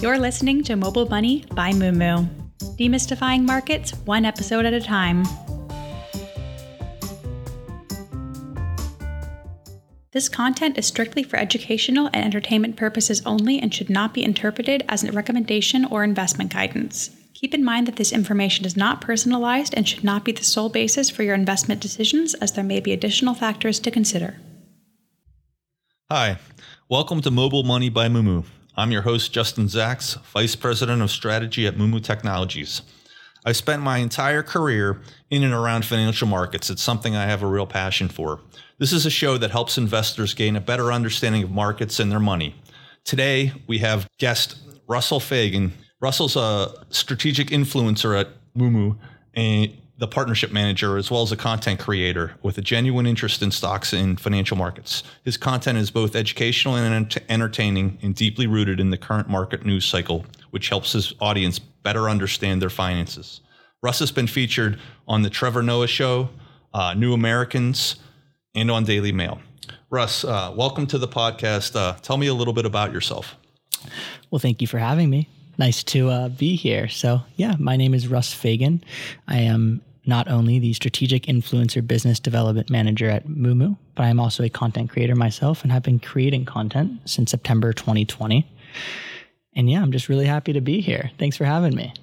You're listening to Mobile Money by Moomoo, demystifying markets one episode at a time. This content is strictly for educational and entertainment purposes only and should not be interpreted as a recommendation or investment guidance. Keep in mind that this information is not personalized and should not be the sole basis for your investment decisions, as there may be additional factors to consider. Hi, welcome to Mobile Money by Moomoo. I'm your host, Justin Zacks, Vice President of Strategy at Moomoo Technologies. I spent my entire career in and around financial markets. It's something I have a real passion for. This is a show that helps investors gain a better understanding of markets and their money. Today, we have guest Russell Faigen. Russell's a strategic influencer at Moomoo and the partnership manager, as well as a content creator with a genuine interest in stocks and financial markets. His content is both educational and entertaining and deeply rooted in the current market news cycle, which helps his audience better understand their finances. Russ has been featured on The Trevor Noah Show, uh, New Americans, and on Daily Mail. Russ, uh, welcome to the podcast. Uh, tell me a little bit about yourself. Well, thank you for having me nice to uh, be here. So, yeah, my name is Russ Faigen. I am not only the strategic influencer business development manager at Moomoo, but I am also a content creator myself and have been creating content since September 2020. And yeah, I'm just really happy to be here. Thanks for having me.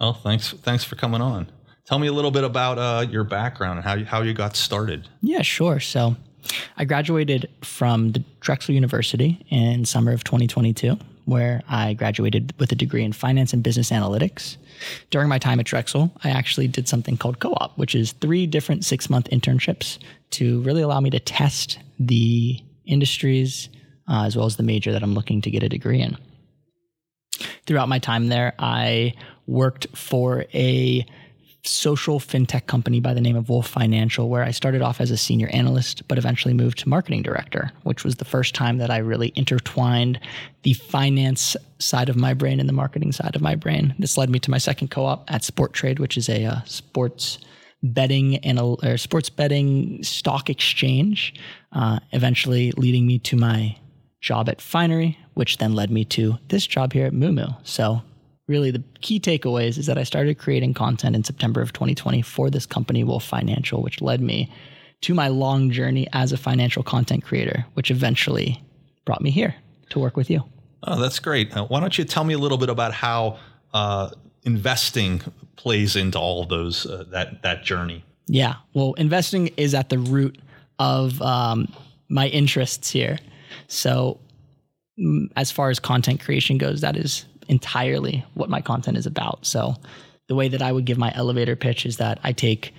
Oh, thanks. Thanks for coming on. Tell me a little bit about uh, your background and how you, how you got started. Yeah, sure. So, I graduated from the Drexel University in summer of 2022 where I graduated with a degree in finance and business analytics. During my time at Drexel, I actually did something called co op, which is three different six month internships to really allow me to test the industries uh, as well as the major that I'm looking to get a degree in. Throughout my time there, I worked for a social fintech company by the name of Wolf Financial, where I started off as a senior analyst, but eventually moved to marketing director, which was the first time that I really intertwined the finance side of my brain and the marketing side of my brain. This led me to my second co op at Sporttrade, which is a uh, sports betting and a, or sports betting stock exchange, uh, eventually leading me to my job at Finery, which then led me to this job here at Moomoo. So really the key takeaways is that I started creating content in September of 2020 for this company, Wolf Financial, which led me to my long journey as a financial content creator, which eventually brought me here to work with you. Oh, that's great. Uh, why don't you tell me a little bit about how uh, investing plays into all of those uh, that that journey? Yeah, well, investing is at the root of um, my interests here. So, as far as content creation goes, that is entirely what my content is about. So the way that I would give my elevator pitch is that I take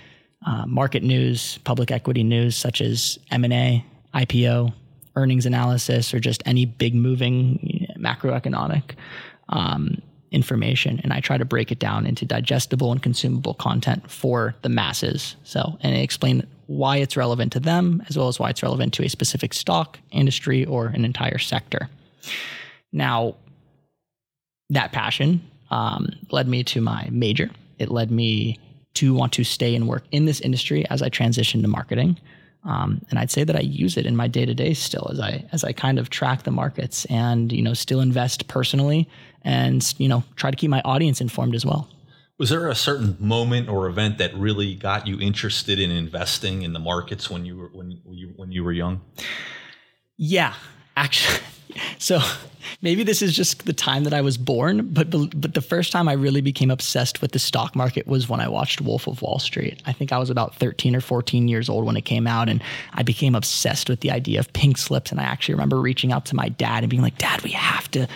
uh, market news, public equity news such as M&A, IPO, earnings analysis, or just any big moving macroeconomic um, information, and I try to break it down into digestible and consumable content for the masses. So, and I explain why it's relevant to them, as well as why it's relevant to a specific stock, industry, or an entire sector. Now, that passion um, led me to my major. It led me to want to stay and work in this industry as I transitioned to marketing. Um, and I'd say that I use it in my day to day still as I as I kind of track the markets and you know still invest personally and you know try to keep my audience informed as well. Was there a certain moment or event that really got you interested in investing in the markets when you were when you when you were young? Yeah, actually, so maybe this is just the time that I was born, but but the first time I really became obsessed with the stock market was when I watched Wolf of Wall Street. I think I was about 13 or 14 years old when it came out and I became obsessed with the idea of pink slips and I actually remember reaching out to my dad and being like, "Dad, we have to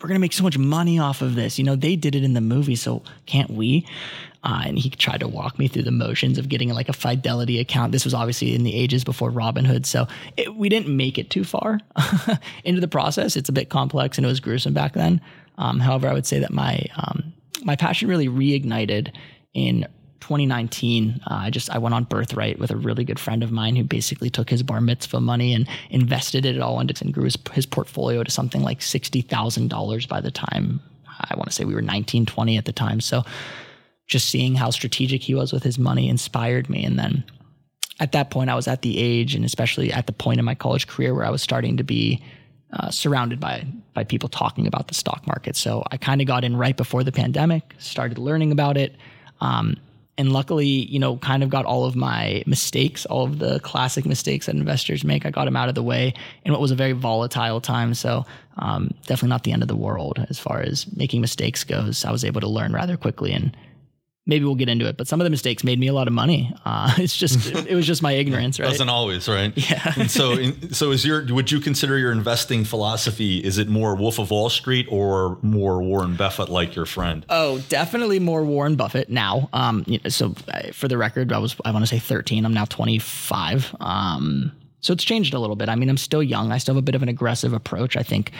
we're going to make so much money off of this. You know, they did it in the movie, so can't we?" Uh, and he tried to walk me through the motions of getting like a Fidelity account. This was obviously in the ages before Robinhood, so it, we didn't make it too far into the process. It's a bit complex and it was gruesome back then. Um, however, I would say that my um, my passion really reignited in 2019. Uh, I just I went on Birthright with a really good friend of mine who basically took his bar mitzvah money and invested it all into and grew his, his portfolio to something like sixty thousand dollars by the time I want to say we were 19, 20 at the time. So just seeing how strategic he was with his money inspired me. And then at that point, I was at the age and especially at the point in my college career where I was starting to be uh, surrounded by by people talking about the stock market. So I kind of got in right before the pandemic, started learning about it. Um, and luckily, you know, kind of got all of my mistakes, all of the classic mistakes that investors make. I got them out of the way in what was a very volatile time. So um, definitely not the end of the world as far as making mistakes goes. I was able to learn rather quickly and maybe we'll get into it. But some of the mistakes made me a lot of money. Uh, it's just it, was just my ignorance, right? Doesn't always, right? Yeah. and so, in, so is your would you consider your investing philosophy? Is it more Wolf of Wall Street or more Warren Buffett, like your friend? Oh, definitely more Warren Buffett now. Um, so uh, for the record, I was I want to say thirteen. I'm now twenty five. Um, so it's changed a little bit. I mean, I'm still young. I still have a bit of an aggressive approach. I think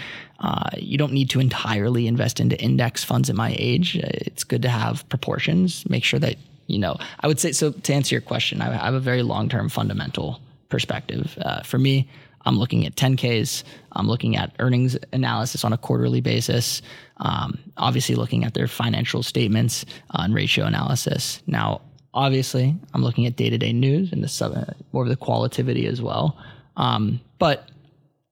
uh, you don't need to entirely invest into index funds at my age. It's good to have proportions. Make sure that, you know, I would say so to answer your question, I have a very long term fundamental perspective. Uh, for me, I'm looking at 10Ks. I'm looking at earnings analysis on a quarterly basis. Um, obviously, looking at their financial statements uh, and ratio analysis. Now, Obviously, I'm looking at day to day news and the sub, more of the qualitativity as well. Um, but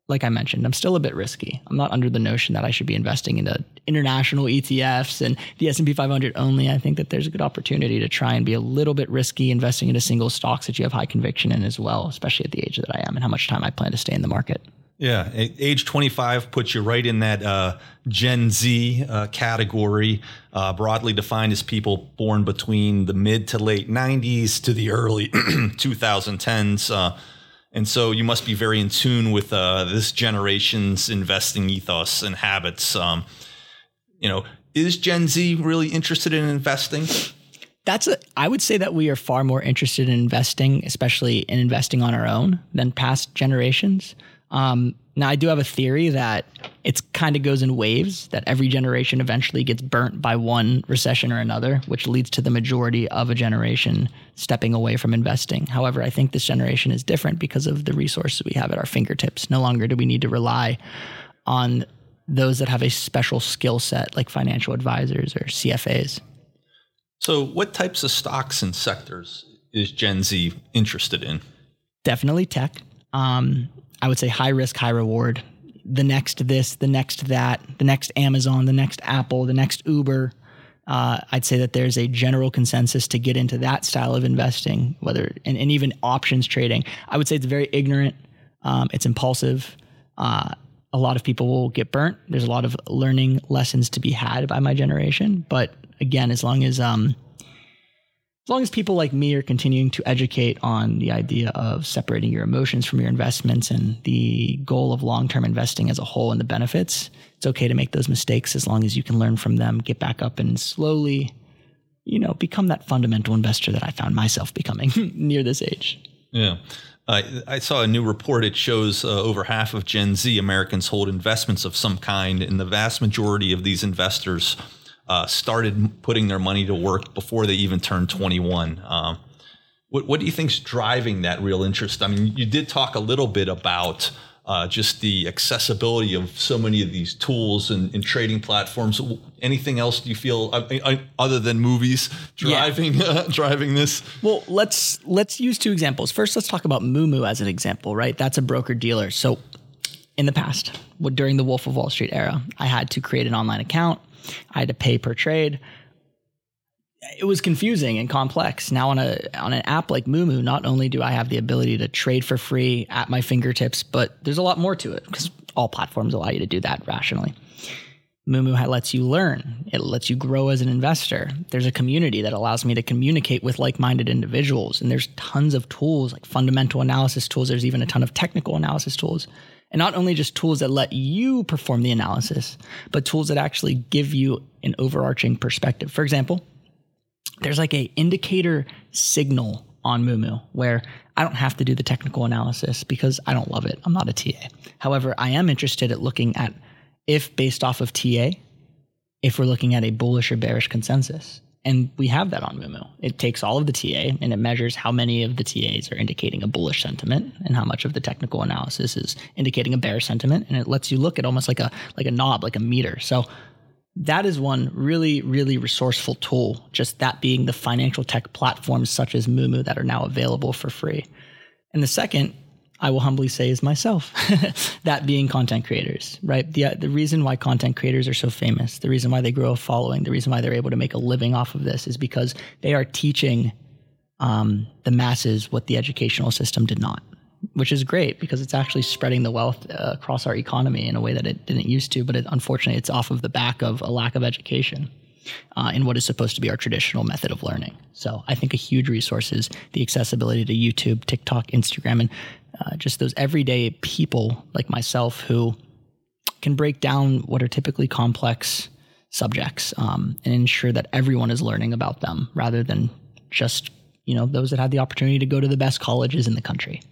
like I mentioned, I'm still a bit risky. I'm not under the notion that I should be investing into international ETFs and the S&P 500 only. I think that there's a good opportunity to try and be a little bit risky investing into single stocks that you have high conviction in as well, especially at the age that I am and how much time I plan to stay in the market. Yeah, age 25 puts you right in that uh, Gen Z uh, category, uh, broadly defined as people born between the mid to late 90s to the early 2010s. And so you must be very in tune with uh, this generation's investing ethos and habits. Um, you know, is Gen Z really interested in investing? That's a, I would say that we are far more interested in investing, especially in investing on our own, than past generations. Um, now, I do have a theory that it kind of goes in waves, that every generation eventually gets burnt by one recession or another, which leads to the majority of a generation stepping away from investing. However, I think this generation is different because of the resources we have at our fingertips. No longer do we need to rely on those that have a special skill set like financial advisors or CFAs. So, what types of stocks and sectors is Gen Z interested in? Definitely tech. Um, I would say high risk, high reward. The next this, the next that, the next Amazon, the next Apple, the next Uber. Uh, I'd say that there's a general consensus to get into that style of investing, whether and, and even options trading. I would say it's very ignorant. Um, it's impulsive. Uh, a lot of people will get burnt. There's a lot of learning lessons to be had by my generation. But again, as long as um, as long as people like me are continuing to educate on the idea of separating your emotions from your investments and the goal of long term investing as a whole and the benefits, it's okay to make those mistakes as long as you can learn from them, get back up, and slowly, you know, become that fundamental investor that I found myself becoming near this age. Yeah. Uh, I saw a new report. It shows uh, over half of Gen Z Americans hold investments of some kind, and the vast majority of these investors uh, started putting their money to work before they even turned 21. Um, what, what do you think is driving that real interest? I mean, you did talk a little bit about uh, just the accessibility of so many of these tools and, and trading platforms. Anything else do you feel I, I, other than movies driving yeah. uh, driving this? Well, let's let's use two examples. First, let's talk about Moomoo as an example. Right, that's a broker dealer. So, in the past, during the Wolf of Wall Street era, I had to create an online account. I had to pay per trade. It was confusing and complex. Now on a on an app like Moomoo, not only do I have the ability to trade for free at my fingertips, but there's a lot more to it because all platforms allow you to do that rationally. Moomoo lets you learn. It lets you grow as an investor. There's a community that allows me to communicate with like-minded individuals, and there's tons of tools like fundamental analysis tools. There's even a ton of technical analysis tools and not only just tools that let you perform the analysis, but tools that actually give you an overarching perspective. For example, there's like a indicator signal on Moomoo where I don't have to do the technical analysis because I don't love it. I'm not a TA. However, I am interested at looking at if based off of TA, if we're looking at a bullish or bearish consensus. And we have that on Moomoo. It takes all of the TA and it measures how many of the TAs are indicating a bullish sentiment and how much of the technical analysis is indicating a bear sentiment. And it lets you look at almost like a like a knob, like a meter. So that is one really, really resourceful tool. Just that being the financial tech platforms such as Moomoo that are now available for free. And the second I will humbly say is myself. that being content creators, right? The the reason why content creators are so famous, the reason why they grow a following, the reason why they're able to make a living off of this is because they are teaching um, the masses what the educational system did not, which is great because it's actually spreading the wealth uh, across our economy in a way that it didn't used to. But it, unfortunately, it's off of the back of a lack of education. Uh, in what is supposed to be our traditional method of learning. So I think a huge resource is the accessibility to YouTube, TikTok, Instagram, and uh, just those everyday people like myself who can break down what are typically complex subjects um, and ensure that everyone is learning about them rather than just you know those that had the opportunity to go to the best colleges in the country.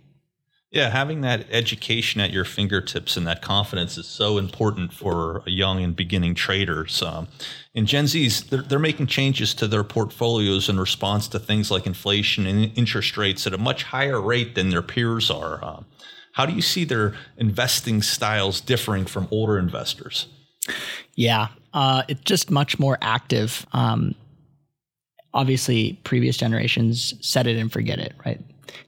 Yeah, having that education at your fingertips and that confidence is so important for young and beginning traders. Um, and Gen Zs, they're, they're, making changes to their portfolios in response to things like inflation and interest rates at a much higher rate than their peers are. Um, how do you see their investing styles differing from older investors? Yeah, uh, it's just much more active. Um, obviously, previous generations set it and forget it, right?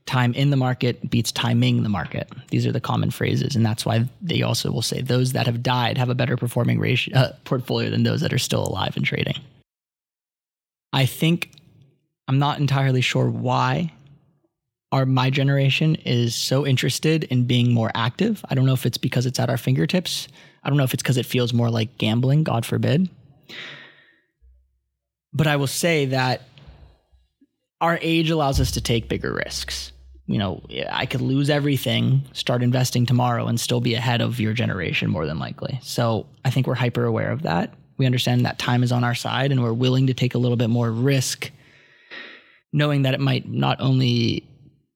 Time in the market beats timing the market. These are the common phrases, and that's why they also will say those that have died have a better performing ratio, uh, portfolio than those that are still alive and trading. I think I'm not entirely sure why our my generation is so interested in being more active. I don't know if it's because it's at our fingertips. I don't know if it's because it feels more like gambling, God forbid. But I will say that our age allows us to take bigger risks. You know, I could lose everything, start investing tomorrow, and still be ahead of your generation more than likely. So I think we're hyper aware of that. We understand that time is on our side and we're willing to take a little bit more risk, knowing that it might not only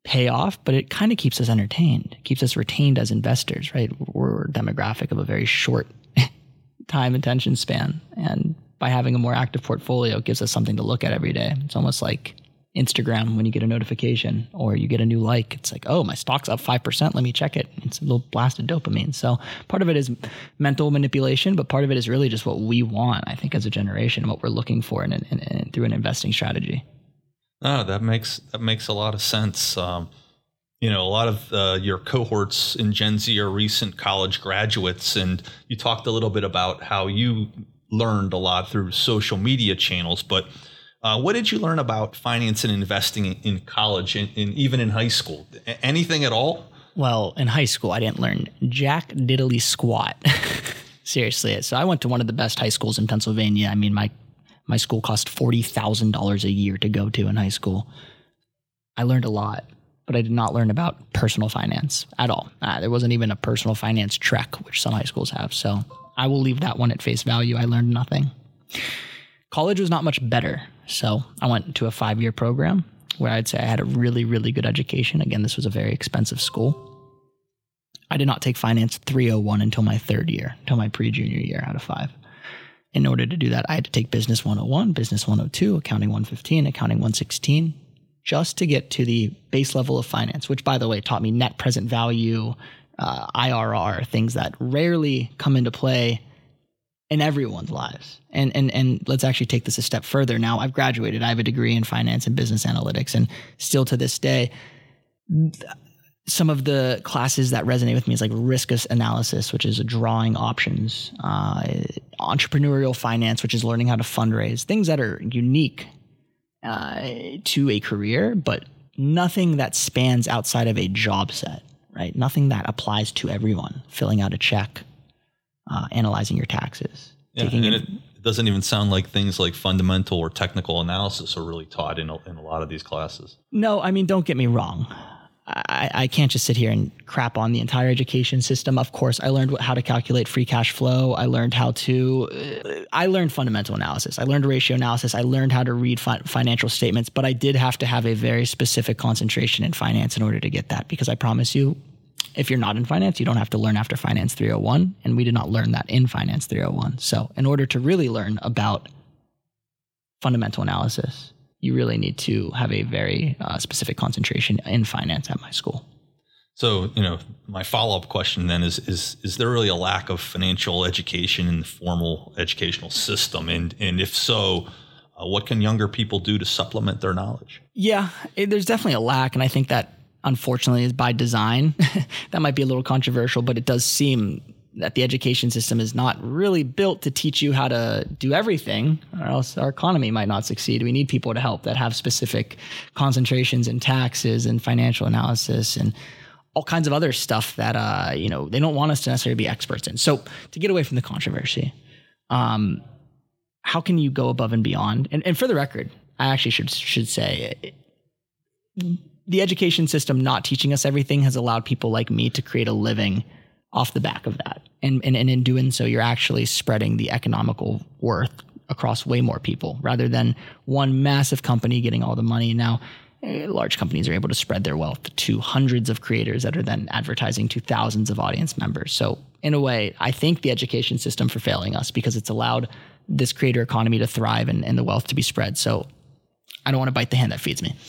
pay off, but it kind of keeps us entertained, keeps us retained as investors, right? We're demographic of a very short time attention span. And by having a more active portfolio, it gives us something to look at every day. It's almost like Instagram when you get a notification or you get a new like. It's like, oh, my stock's up 5%. Let me check it. It's a little blast of dopamine. So part of it is mental manipulation, but part of it is really just what we want, I think, as a generation, what we're looking for in, in, in through an investing strategy. Oh, that makes that makes a lot of sense. Um, you know, a lot of uh, your cohorts in Gen Z are recent college graduates, and you talked a little bit about how you learned a lot through social media channels, but uh, what did you learn about finance and investing in, college and, and, even in high school? Anything at all? Well, in high school, I didn't learn jack diddly squat. Seriously. So I went to one of the best high schools in Pennsylvania. I mean, my my school cost forty thousand dollars a year to go to in high school. I learned a lot, but I did not learn about personal finance at all. Uh, there wasn't even a personal finance trek, which some high schools have. So I will leave that one at face value. I learned nothing. College was not much better. So I went to a five year program where I'd say I had a really, really good education. Again, this was a very expensive school. I did not take finance 301 until my third year, until my pre junior year out of five. In order to do that, I had to take business 101, business 102, accounting 115, accounting 116, just to get to the base level of finance, which, by the way, taught me net present value, uh, IRR, things that rarely come into play in everyone's lives. And and and let's actually take this a step further. Now I've graduated. I have a degree in finance and business analytics and still to this day some of the classes that resonate with me is like risk analysis, which is drawing options, uh, entrepreneurial finance, which is learning how to fundraise, things that are unique uh, to a career, but nothing that spans outside of a job set, right? Nothing that applies to everyone. Filling out a check, uh, analyzing your taxes. Yeah, and it, it doesn't even sound like things like fundamental or technical analysis are really taught in a, in a lot of these classes. No, I mean, don't get me wrong. I, I, can't just sit here and crap on the entire education system. Of course, I learned how to calculate free cash flow. I learned how to, uh, I learned fundamental analysis. I learned ratio analysis. I learned how to read fi- financial statements, but I did have to have a very specific concentration in finance in order to get that because I promise you, if you're not in finance, you don't have to learn after Finance 301. And we did not learn that in Finance 301. So, in order to really learn about fundamental analysis, you really need to have a very uh, specific concentration in finance at my school. So, you know, my follow-up question then is is is there really a lack of financial education in the formal educational system and and if so, uh, what can younger people do to supplement their knowledge? Yeah, it, there's definitely a lack and I think that unfortunately is by design. that might be a little controversial, but it does seem that the education system is not really built to teach you how to do everything, or else our economy might not succeed. We need people to help that have specific concentrations in taxes and financial analysis and all kinds of other stuff that uh, you know they don't want us to necessarily be experts in. So to get away from the controversy, um, how can you go above and beyond? And, and for the record, I actually should should say. The education system not teaching us everything has allowed people like me to create a living off the back of that. And, and, and in doing so, you're actually spreading the economical worth across way more people rather than one massive company getting all the money. Now, eh, large companies are able to spread their wealth to hundreds of creators that are then advertising to thousands of audience members. So, in a way, I thank the education system for failing us because it's allowed this creator economy to thrive and, and the wealth to be spread. So, I don't want to bite the hand that feeds me.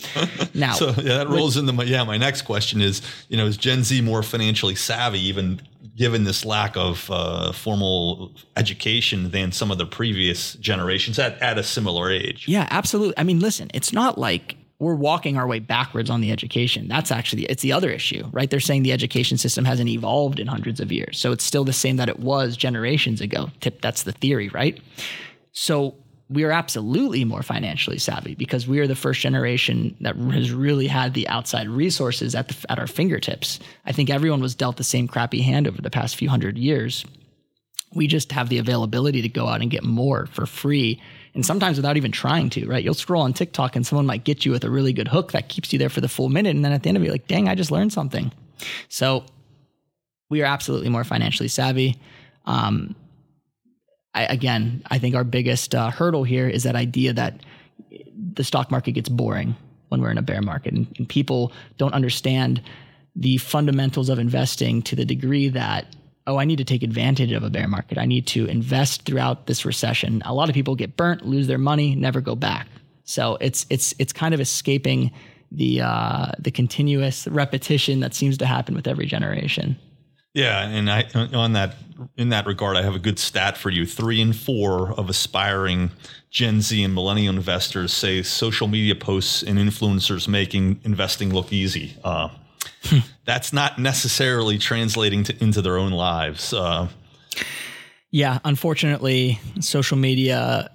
Now, so yeah, that rolls into my yeah. My next question is, you know, is Gen Z more financially savvy, even given this lack of uh, formal education than some of the previous generations at at a similar age? Yeah, absolutely. I mean, listen, it's not like we're walking our way backwards on the education. That's actually it's the other issue, right? They're saying the education system hasn't evolved in hundreds of years, so it's still the same that it was generations ago. Tip, that's the theory, right? So we are absolutely more financially savvy because we are the first generation that has really had the outside resources at the, at our fingertips. I think everyone was dealt the same crappy hand over the past few hundred years. We just have the availability to go out and get more for free and sometimes without even trying to, right? You'll scroll on TikTok and someone might get you with a really good hook that keeps you there for the full minute and then at the end of it you're like, "Dang, I just learned something." So we are absolutely more financially savvy. Um, I, again, I think our biggest uh, hurdle here is that idea that the stock market gets boring when we're in a bear market, and, and people don't understand the fundamentals of investing to the degree that oh, I need to take advantage of a bear market. I need to invest throughout this recession. A lot of people get burnt, lose their money, never go back. So it's it's it's kind of escaping the uh, the continuous repetition that seems to happen with every generation. Yeah, and I on that in that regard, I have a good stat for you. Three in four of aspiring Gen Z and millennial investors say social media posts and influencers making investing look easy. Uh, that's not necessarily translating to, into their own lives. Uh, yeah, unfortunately, social media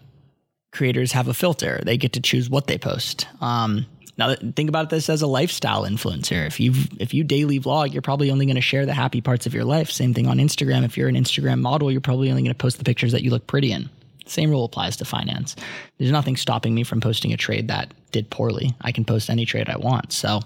creators have a filter. They get to choose what they post. Um, now think about this as a lifestyle influencer. If you if you daily vlog, you're probably only going to share the happy parts of your life. Same thing on Instagram. If you're an Instagram model, you're probably only going to post the pictures that you look pretty in. Same rule applies to finance. There's nothing stopping me from posting a trade that did poorly. I can post any trade I want. So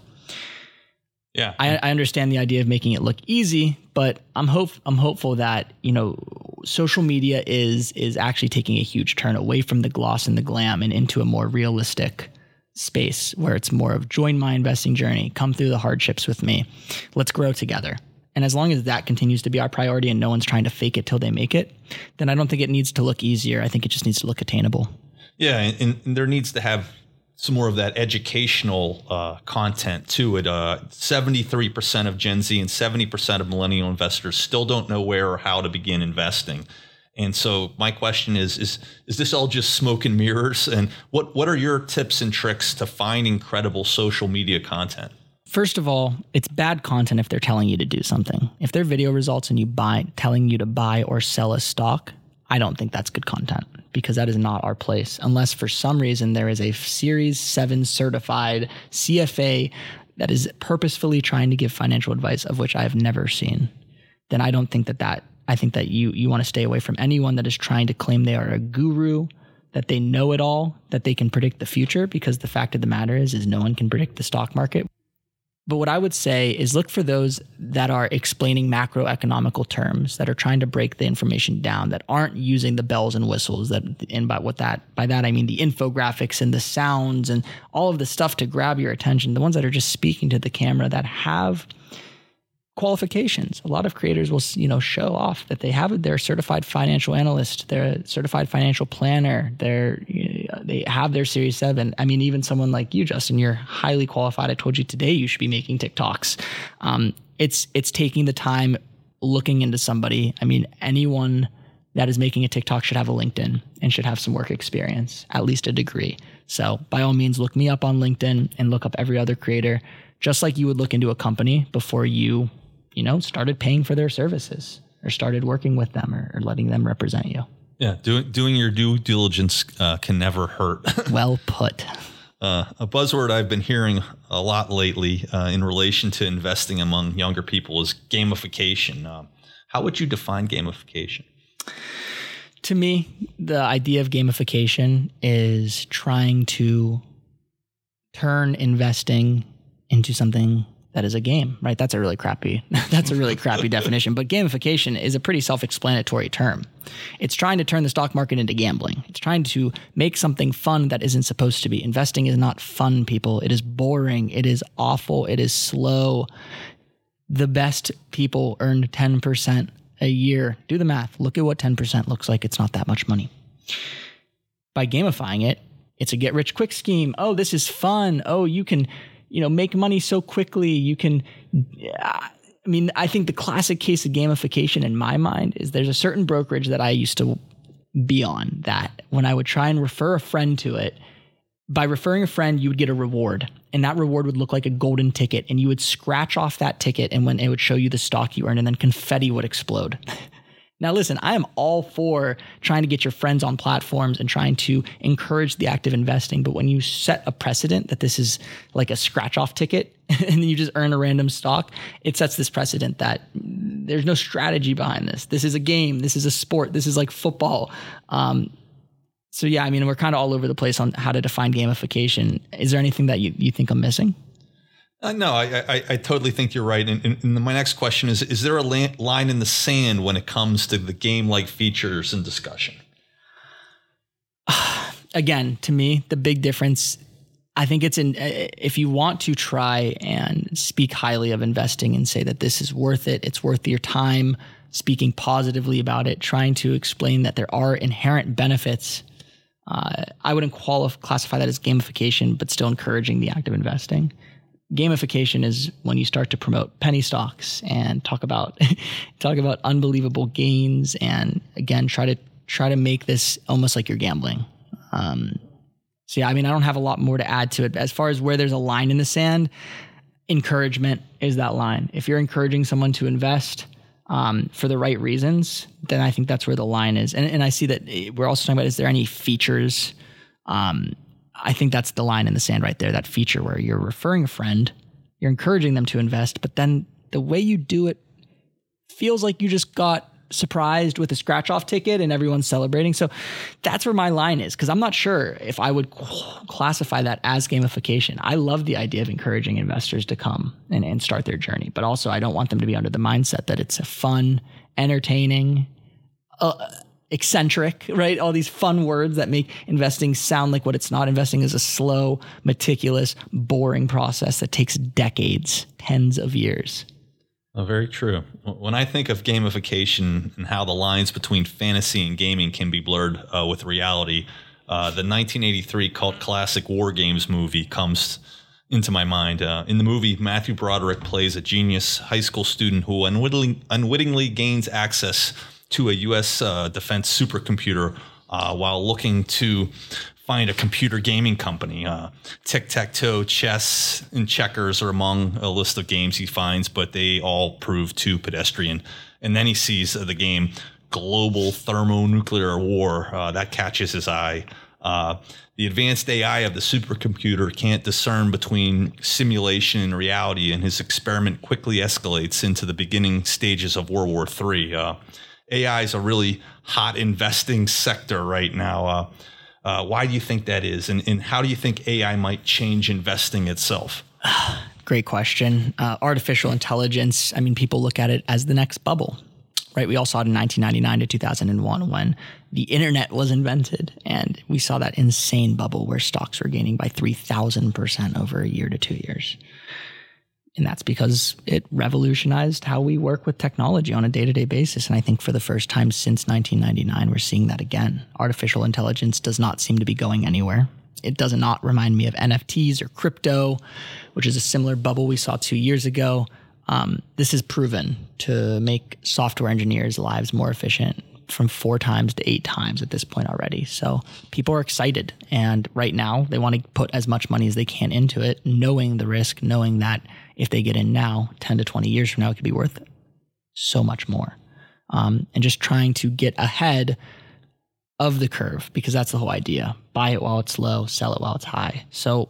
yeah, I, I understand the idea of making it look easy, but I'm hope I'm hopeful that you know social media is is actually taking a huge turn away from the gloss and the glam and into a more realistic space where it's more of join my investing journey, come through the hardships with me, let's grow together. And as long as that continues to be our priority and no one's trying to fake it till they make it, then I don't think it needs to look easier. I think it just needs to look attainable. Yeah, and, and there needs to have some more of that educational uh, content to it. Uh, 73% of Gen Z and 70% of millennial investors still don't know where or how to begin investing. And so my question is is is this all just smoke and mirrors and what what are your tips and tricks to finding credible social media content? First of all, it's bad content if they're telling you to do something. If their video results and you buy telling you to buy or sell a stock, I don't think that's good content because that is not our place unless for some reason there is a series 7 certified CFA that is purposefully trying to give financial advice of which I have never seen. Then I don't think that that I think that you you want to stay away from anyone that is trying to claim they are a guru, that they know it all, that they can predict the future because the fact of the matter is is no one can predict the stock market. But what I would say is look for those that are explaining macroeconomical terms, that are trying to break the information down, that aren't using the bells and whistles. That and by what that by that I mean the infographics and the sounds and all of the stuff to grab your attention. The ones that are just speaking to the camera that have qualifications. A lot of creators will, you know, show off that they have their certified financial analyst, their certified financial planner, their they have their Series Seven. I mean, even someone like you, Justin, you're highly qualified. I told you today you should be making TikToks. Um, it's it's taking the time looking into somebody. I mean, anyone that is making a TikTok should have a LinkedIn and should have some work experience, at least a degree. So by all means, look me up on LinkedIn and look up every other creator just like you would look into a company before you, you know, started paying for their services or started working with them or, or letting them represent you. Yeah, doing doing your due diligence uh, can never hurt. well put. Uh, a buzzword I've been hearing a lot lately uh, in relation to investing among younger people is gamification. Uh, how would you define gamification? To me, the idea of gamification is trying to turn investing into something that is a game, right? That's a really crappy that's a really crappy definition, but gamification is a pretty self-explanatory term. It's trying to turn the stock market into gambling. It's trying to make something fun that isn't supposed to be. Investing is not fun, people. It is boring, it is awful, it is slow. The best people earned 10% a year. Do the math. Look at what 10% looks like. It's not that much money. By gamifying it, it's a get rich quick scheme. Oh, this is fun. Oh, you can, you know, make money so quickly. You can uh, I mean, I think the classic case of gamification in my mind is there's a certain brokerage that I used to be on that when I would try and refer a friend to it, by referring a friend, you would get a reward. And that reward would look like a golden ticket. And you would scratch off that ticket, and when it would show you the stock you earned, and then confetti would explode. now, listen, I am all for trying to get your friends on platforms and trying to encourage the active investing. But when you set a precedent that this is like a scratch off ticket and then you just earn a random stock, it sets this precedent that there's no strategy behind this. This is a game. This is a sport. This is like football. Um, so yeah, I mean, we're kind of all over the place on how to define gamification. Is there anything that you, you think I'm missing? Uh, no, I, I, I, totally think you're right. And, and, my next question is: Is there a la- line in the sand when it comes to the game-like features and discussion? Again, to me, the big difference. I think it's in if you want to try and speak highly of investing and say that this is worth it, it's worth your time, speaking positively about it, trying to explain that there are inherent benefits uh, I wouldn't qualify, classify that as gamification, but still encouraging the act of investing. Gamification is when you start to promote penny stocks and talk about talk about unbelievable gains, and again try to try to make this almost like you're gambling. Um, so yeah, I mean, I don't have a lot more to add to it. As far as where there's a line in the sand, encouragement is that line. If you're encouraging someone to invest, um, for the right reasons, then I think that's where the line is. And, and I see that eh, we're also talking about is there any features? Um, I think that's the line in the sand right there. That feature where you're referring a friend, you're encouraging them to invest, but then the way you do it feels like you just got surprised with a scratch off ticket and everyone's celebrating. So that's where my line is because I'm not sure if I would classify that as gamification. I love the idea of encouraging investors to come and, and start their journey, but also I don't want them to be under the mindset that it's a fun, entertaining, uh, eccentric, right? All these fun words that make investing sound like what it's not. Investing is a slow, meticulous, boring process that takes decades, tens of years. Oh, very true. When I think of gamification and how the lines between fantasy and gaming can be blurred uh, with reality, uh, the 1983 cult classic War Games movie comes into my mind. Uh, in the movie, Matthew Broderick plays a genius high school student who unwittingly, unwittingly gains access to a U.S. Uh, defense supercomputer uh, while looking to find a computer gaming company. Uh, Tic tac toe, chess, and checkers are among a list of games he finds, but they all prove too pedestrian. And then he sees uh, the game Global Thermonuclear War. Uh, that catches his eye. Uh, the advanced AI of the supercomputer can't discern between simulation and reality, and his experiment quickly escalates into the beginning stages of World War III. AI is a really hot investing sector right now. Uh, uh, why do you think that is? And, and how do you think AI might change investing itself? Great question. Uh, artificial intelligence, I mean, people look at it as the next bubble, right? We all saw it in 1999 to 2001 when the internet was invented. And we saw that insane bubble where stocks were gaining by 3,000% over a year to two years. And that's because it revolutionized how we work with technology on a day to day basis. And I think for the first time since 1999, we're seeing that again. Artificial intelligence does not seem to be going anywhere. It does not remind me of NFTs or crypto, which is a similar bubble we saw two years ago. Um, this is proven to make software engineers' lives more efficient, from four times to eight times at this point already. So people are excited. And right now, they want to put as much money as they can into it, knowing the risk, knowing that if they get in now, 10 to 20 years from now, it could be worth so much more. Um, and just trying to get ahead of the curve because that's the whole idea. Buy it while it's low, sell it while it's high. So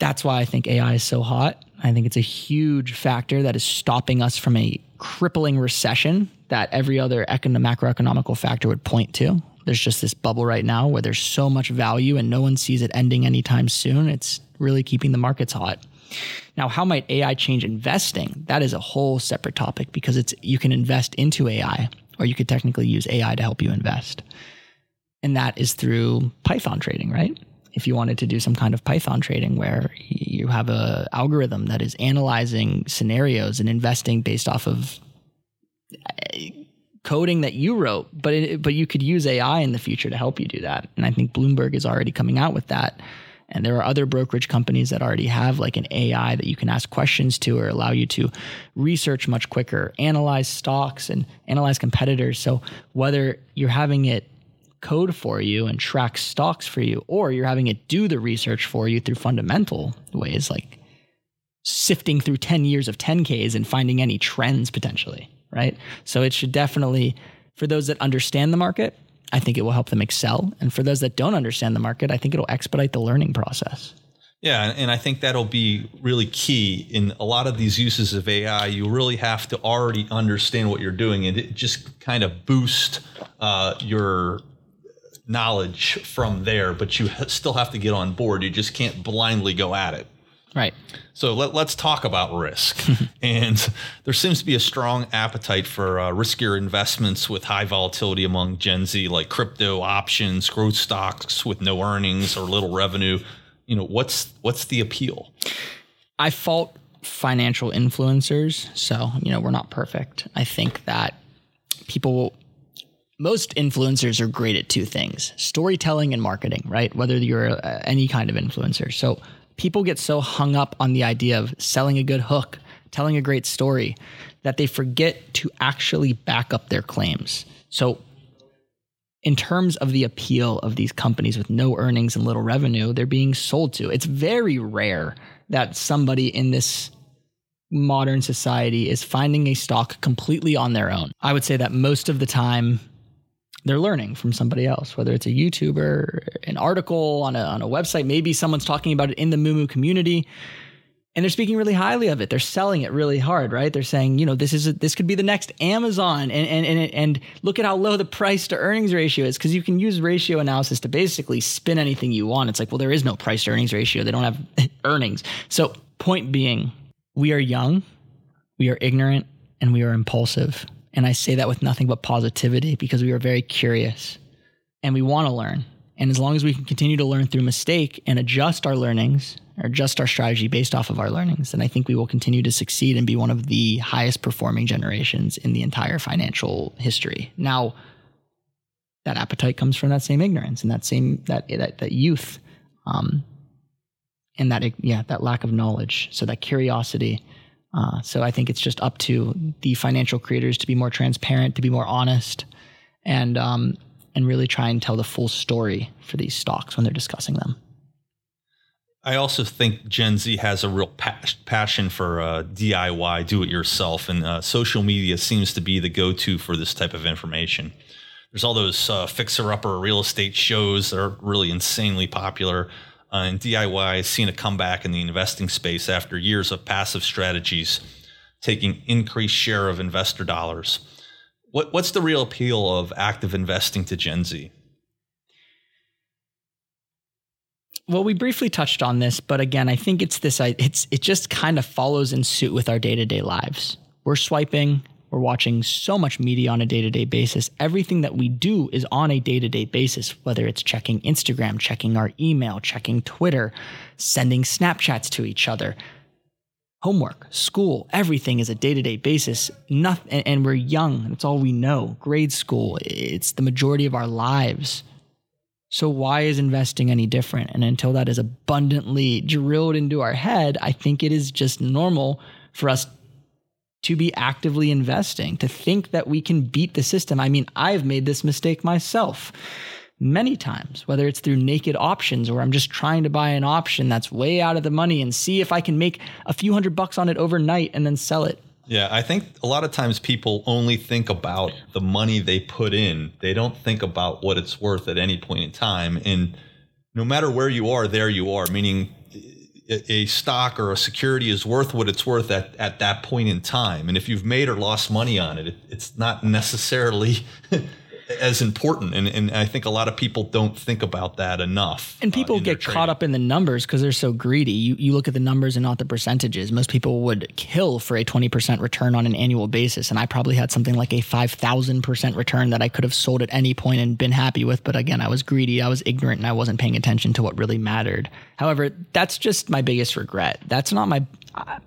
that's why I think AI is so hot. I think it's a huge factor that is stopping us from a crippling recession that every other economic, macroeconomical factor would point to. There's just this bubble right now where there's so much value and no one sees it ending anytime soon. It's really keeping the markets hot. Now, how might AI change investing? That is a whole separate topic because it's you can invest into AI or you could technically use AI to help you invest. And that is through Python trading, right? If you wanted to do some kind of Python trading where you have a algorithm that is analyzing scenarios and investing based off of uh, coding that you wrote, but it, but you could use AI in the future to help you do that. And I think Bloomberg is already coming out with that. And there are other brokerage companies that already have like an AI that you can ask questions to or allow you to research much quicker, analyze stocks and analyze competitors. So whether you're having it code for you and track stocks for you, or you're having it do the research for you through fundamental ways like sifting through 10 years of 10Ks and finding any trends potentially, right? So it should definitely, for those that understand the market, I think it will help them excel. And for those that don't understand the market, I think it'll expedite the learning process. Yeah, and I think that'll be really key in a lot of these uses of AI. You really have to already understand what you're doing, and it just kind of boost uh, your knowledge from there. But you still have to get on board. You just can't blindly go at it. Right. So let, us talk about risk. and there seems to be a strong appetite for uh, riskier investments with high volatility among Gen Z, like crypto options, growth stocks with no earnings or little revenue. You know, what's what's the appeal? I fault financial influencers. So, you know, we're not perfect. I think that people will most influencers are great at two things storytelling and marketing, right? Whether you're uh, any kind of influencer. So, people get so hung up on the idea of selling a good hook, telling a great story, that they forget to actually back up their claims. So, in terms of the appeal of these companies with no earnings and little revenue, they're being sold to. It's very rare that somebody in this modern society is finding a stock completely on their own. I would say that most of the time, they're learning from somebody else, whether it's a YouTuber, an article on a, on a website, maybe someone's talking about it in the Moomoo community. And they're speaking really highly of it. They're selling it really hard, right? They're saying, you know, this is a, this could be the next Amazon, and and and and look at how low the price to earnings ratio is, because you can use ratio analysis to basically spin anything you want. It's like, well, there is no price to earnings ratio. They don't have earnings. So, point being, we are young, we are ignorant, and we are impulsive. And I say that with nothing but positivity because we are very curious and we want to learn. And as long as we can continue to learn through mistake and adjust our learnings or adjust our strategy based off of our learnings, then I think we will continue to succeed and be one of the highest performing generations in the entire financial history. Now, that appetite comes from that same ignorance and that same that that, that youth, um, and that yeah that lack of knowledge. So that curiosity uh, so I think it's just up to the financial creators to be more transparent, to be more honest, and um, and really try and tell the full story for these stocks when they're discussing them. I also think Gen Z has a real passion for uh, DIY, do it yourself, and uh, social media seems to be the go to for this type of information. There's all those uh, fixer upper real estate shows that are really insanely popular. Uh, and DIY has seen a comeback in the investing space after years of passive strategies taking increased share of investor dollars. What, what's the real appeal of active investing to Gen Z? Well, we briefly touched on this, but again, I think it's this. It's it just kind of follows in suit with our day to day lives. We're swiping, we're watching so much media on a day to day basis. Everything that we do is on a day to day basis, whether it's checking Instagram, checking our email, checking Twitter, sending Snapchats to each other. Homework, school, everything is a day to day basis. Nothing, and we're young. That's all we know. Grade school, it's the majority of our lives. So, why is investing any different? And until that is abundantly drilled into our head, I think it is just normal for us to be actively investing, to think that we can beat the system. I mean, I've made this mistake myself many times, whether it's through naked options or I'm just trying to buy an option that's way out of the money and see if I can make a few hundred bucks on it overnight and then sell it. Yeah, I think a lot of times people only think about the money they put in. They don't think about what it's worth at any point in time. And no matter where you are, there you are, meaning a stock or a security is worth what it's worth at, at that point in time. And if you've made or lost money on it, it it's not necessarily as important. And, and I think a lot of people don't think about that enough. And people uh, get caught up in the numbers because they're so greedy. You, you look at the numbers and not the percentages. Most people would kill for a 20% return on an annual basis. And I probably had something like a 5,000% return that I could have sold at any point and been happy with. But again, I was greedy, I was ignorant, and I wasn't paying attention to what really mattered. However, that's just my biggest regret. That's not my. I,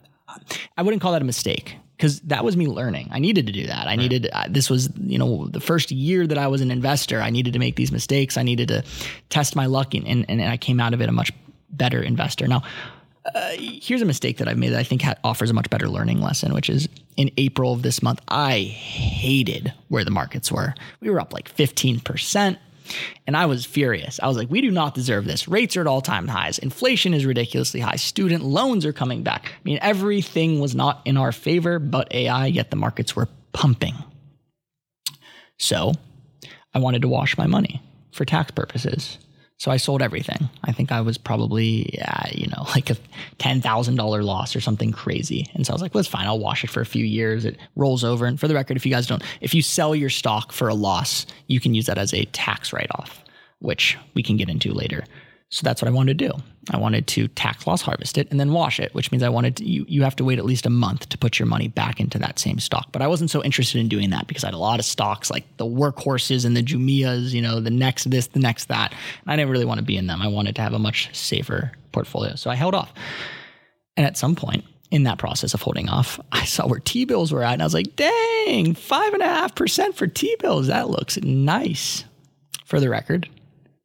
I wouldn't call that a mistake because that was me learning. I needed to do that. I right. needed, uh, this was, you know, the first year that I was an investor. I needed to make these mistakes. I needed to test my luck, and, and, and I came out of it a much better investor. Now, uh, here's a mistake that I've made that I think ha- offers a much better learning lesson, which is in April of this month, I hated where the markets were. We were up like 15%. And I was furious. I was like, we do not deserve this. Rates are at all time highs. Inflation is ridiculously high. Student loans are coming back. I mean, everything was not in our favor but AI, yet the markets were pumping. So I wanted to wash my money for tax purposes. So I sold everything. I think I was probably, uh, you know, like a $10,000 loss or something crazy. And so I was like, well, it's fine. I'll wash it for a few years. It rolls over. And for the record, if you guys don't, if you sell your stock for a loss, you can use that as a tax write off, which we can get into later. So that's what I wanted to do. I wanted to tax loss harvest it and then wash it, which means I wanted to, you, you have to wait at least a month to put your money back into that same stock. But I wasn't so interested in doing that because I had a lot of stocks like the workhorses and the Jumias, you know, the next this, the next that. And I didn't really want to be in them. I wanted to have a much safer portfolio. So I held off. And at some point, in that process of holding off, I saw where T bills were at, and I was like, dang, five and a half percent for T bills. That looks nice. For the record,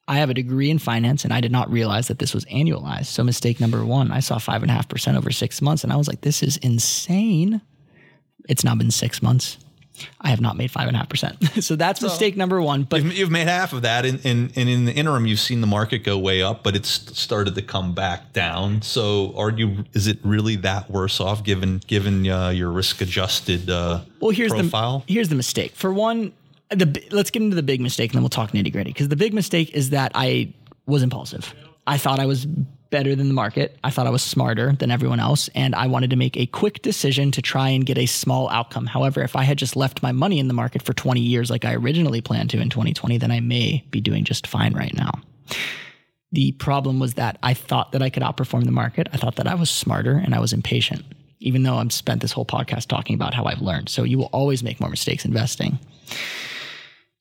I have a degree in finance and I did not realize that this was annualized. So, mistake number one, I saw 5.5% over six months and I was like, this is insane. It's now been six months. I have not made 5.5%. so, that's so mistake number one. But you've, you've made half of that. And, and, and in the interim, you've seen the market go way up, but it's started to come back down. So, are you, is it really that worse off given, given uh, your risk adjusted uh, well, here's profile? The, here's the mistake. For one, the let's get into the big mistake and then we'll talk nitty gritty. Because the big mistake is that I was impulsive. I thought I was better than the market. I thought I was smarter than everyone else, and I wanted to make a quick decision to try and get a small outcome. However, if I had just left my money in the market for 20 years like I originally planned to in 2020, then I may be doing just fine right now. The problem was that I thought that I could outperform the market. I thought that I was smarter and I was impatient, even though I've spent this whole podcast talking about how I've learned. So you will always make more mistakes investing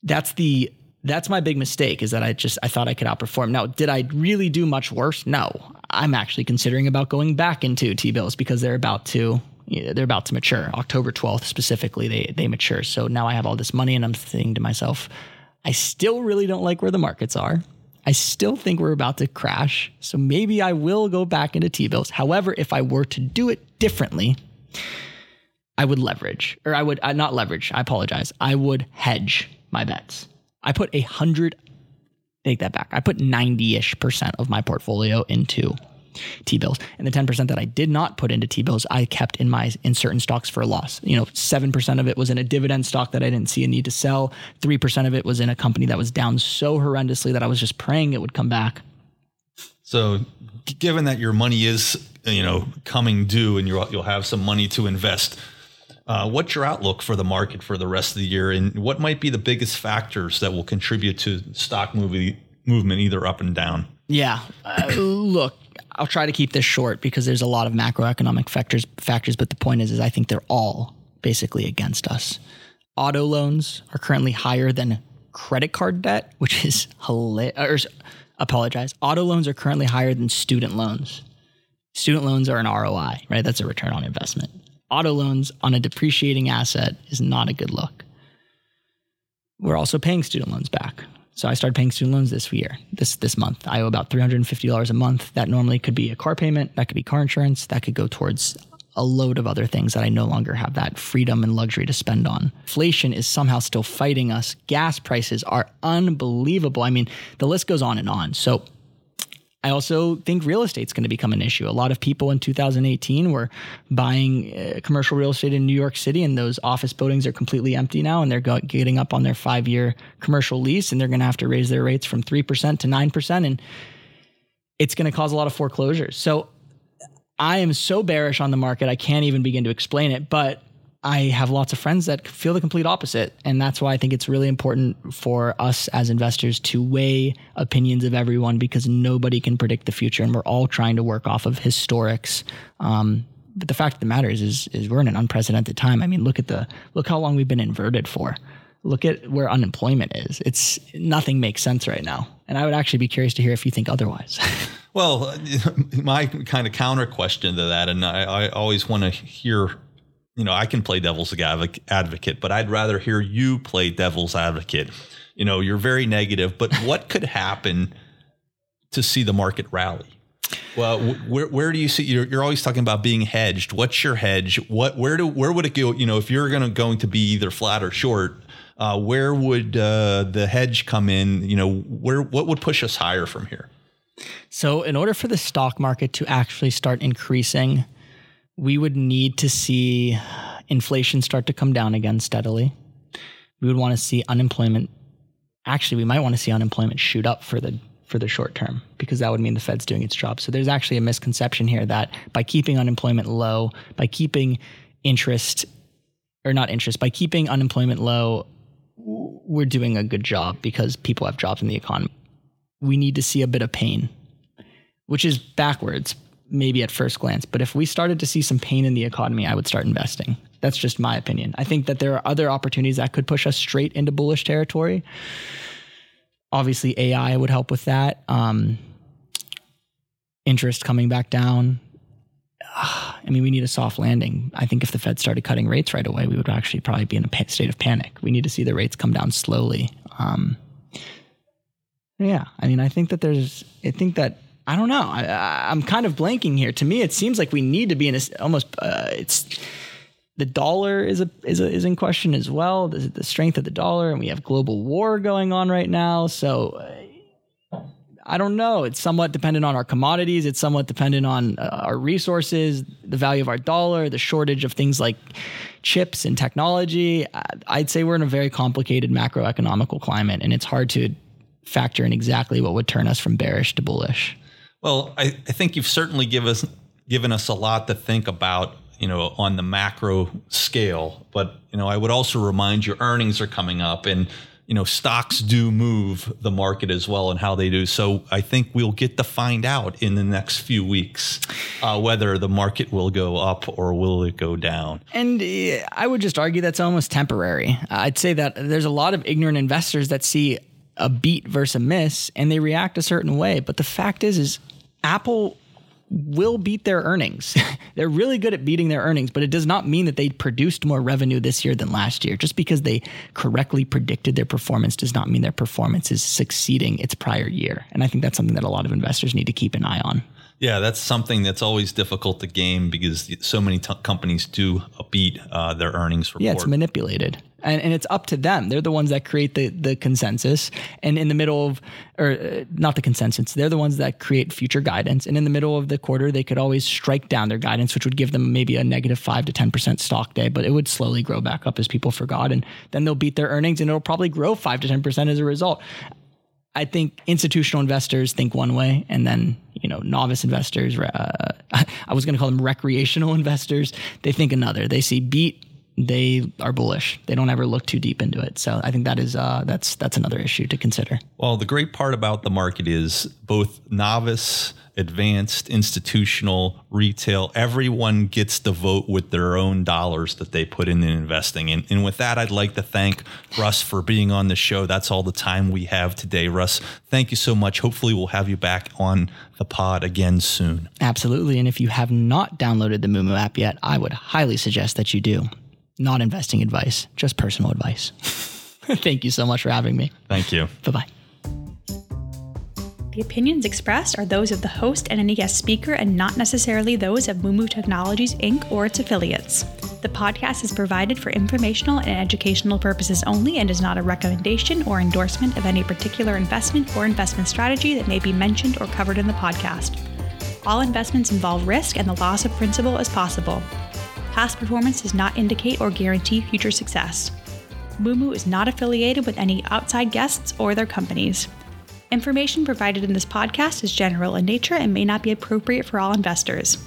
that's the that's my big mistake is that I just I thought I could outperform. Now, did I really do much worse? No. I'm actually considering about going back into T-bills because they're about to they're about to mature. October 12th specifically, they they mature. So now I have all this money and I'm thinking to myself, I still really don't like where the markets are. I still think we're about to crash. So maybe I will go back into T-bills. However, if I were to do it differently, I would leverage or I would uh, not leverage, I apologize. I would hedge my bets. I put a hundred, take that back. I put 90 ish percent of my portfolio into T bills. And the 10% that I did not put into T bills, I kept in my in certain stocks for a loss. You know, 7% of it was in a dividend stock that I didn't see a need to sell. 3% of it was in a company that was down so horrendously that I was just praying it would come back. So, given that your money is, you know, coming due and you'll, you'll have some money to invest, uh, what's your outlook for the market for the rest of the year, and what might be the biggest factors that will contribute to stock movie movement, either up and down? Yeah, uh, look, I'll try to keep this short because there's a lot of macroeconomic factors. Factors, but the point is, is I think they're all basically against us. Auto loans are currently higher than credit card debt, which is hilarious. Apologize. Auto loans are currently higher than student loans. Student loans are an ROI, right? That's a return on investment auto loans on a depreciating asset is not a good look. We're also paying student loans back. So I started paying student loans this year, this this month. I owe about $350 a month. That normally could be a car payment, that could be car insurance, that could go towards a load of other things that I no longer have that freedom and luxury to spend on. Inflation is somehow still fighting us. Gas prices are unbelievable. I mean, the list goes on and on. So I also think real estate's going to become an issue. A lot of people in 2018 were buying uh, commercial real estate in New York City, and those office buildings are completely empty now, and they're go- getting up on their five year commercial lease, and they're going to have to raise their rates from 3% to 9%. And it's going to cause a lot of foreclosures. So I am so bearish on the market, I can't even begin to explain it. But I have lots of friends that feel the complete opposite. And that's why I think it's really important for us as investors to weigh opinions of everyone because nobody can predict the future. And we're all trying to work off of historics. Um, but the fact of the matter is, is, is we're in an unprecedented time. I mean, look at the, look how long we've been inverted for. Look at where unemployment is. It's nothing makes sense right now. And I would actually be curious to hear if you think otherwise. well, my kind of counter question to that, and I, I always want to hear you know, I can play devil's advocate, but I'd rather hear you play devil's advocate. You know, you're very negative, but what could happen to see the market rally? Well, where, where do you see you're, you're always talking about being hedged? What's your hedge? What where do where would it go? You know, if you're going to going to be either flat or short, uh, where would uh, the hedge come in? You know, where what would push us higher from here? So, in order for the stock market to actually start increasing, we would need to see inflation start to come down again steadily. We would want to see unemployment. Actually, we might want to see unemployment shoot up for the for the short term because that would mean the Fed's doing its job. So there's actually a misconception here that by keeping unemployment low, by keeping interest or not interest, by keeping unemployment low, we're doing a good job because people have jobs in the economy. We need to see a bit of pain, which is backwards maybe at first glance. But if we started to see some pain in the economy, I would start investing. That's just my opinion. I think that there are other opportunities that could push us straight into bullish territory. Obviously, AI would help with that. Um, interest coming back down. I mean, we need a soft landing. I think if the Fed started cutting rates right away, we would actually probably be in a state of panic. We need to see the rates come down slowly. Um, yeah, I mean, I think that there's, I think that I don't know. I, am kind of blanking here. To me, it seems like we need to be in a almost. Uh, it's the dollar is a, is a, is in question as well. The, the, strength of the dollar, and we have global war going on right now. So uh, I don't know. It's somewhat dependent on our commodities. It's somewhat dependent on uh, our resources, the value of our dollar, the shortage of things like chips and technology. I'd say we're in a very complicated macroeconomical climate, and it's hard to factor in exactly what would turn us from bearish to bullish. Well, I, I think you've certainly give us, given us a lot to think about, you know, on the macro scale. But, you know, I would also remind you earnings are coming up and, you know, stocks do move the market as well and how they do. So I think we'll get to find out in the next few weeks uh, whether the market will go up or will it go down. And uh, I would just argue that's almost temporary. I'd say that there's a lot of ignorant investors that see a beat versus a miss and they react a certain way. But the fact is, is Apple will beat their earnings. They're really good at beating their earnings, but it does not mean that they produced more revenue this year than last year. Just because they correctly predicted their performance does not mean their performance is succeeding its prior year. And I think that's something that a lot of investors need to keep an eye on. Yeah, that's something that's always difficult to game because so many t- companies do beat uh, their earnings report. Yeah, it's manipulated. And, and it's up to them. They're the ones that create the, the consensus. And in the middle of, or uh, not the consensus, they're the ones that create future guidance. And in the middle of the quarter, they could always strike down their guidance, which would give them maybe a negative five to 10% stock day, but it would slowly grow back up as people forgot. And then they'll beat their earnings and it'll probably grow five to 10% as a result. I think institutional investors think one way, and then you know novice investors. Uh, I was going to call them recreational investors. They think another. They see beat. They are bullish. They don't ever look too deep into it. So I think that is uh, that's that's another issue to consider. Well, the great part about the market is both novice advanced, institutional, retail, everyone gets to vote with their own dollars that they put in investing. And, and with that, I'd like to thank Russ for being on the show. That's all the time we have today. Russ, thank you so much. Hopefully, we'll have you back on the pod again soon. Absolutely. And if you have not downloaded the Moomoo app yet, I would highly suggest that you do. Not investing advice, just personal advice. thank you so much for having me. Thank you. Bye bye. The opinions expressed are those of the host and any guest speaker and not necessarily those of Moomoo Technologies Inc. or its affiliates. The podcast is provided for informational and educational purposes only and is not a recommendation or endorsement of any particular investment or investment strategy that may be mentioned or covered in the podcast. All investments involve risk and the loss of principal as possible. Past performance does not indicate or guarantee future success. Moomoo is not affiliated with any outside guests or their companies. Information provided in this podcast is general in nature and may not be appropriate for all investors.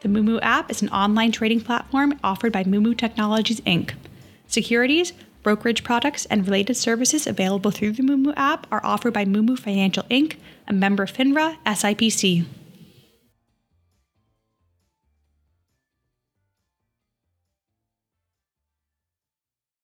The Moomoo app is an online trading platform offered by Moomoo Technologies Inc. Securities, brokerage products, and related services available through the Moomoo app are offered by Moomoo Financial Inc., a member FINRA SIPC.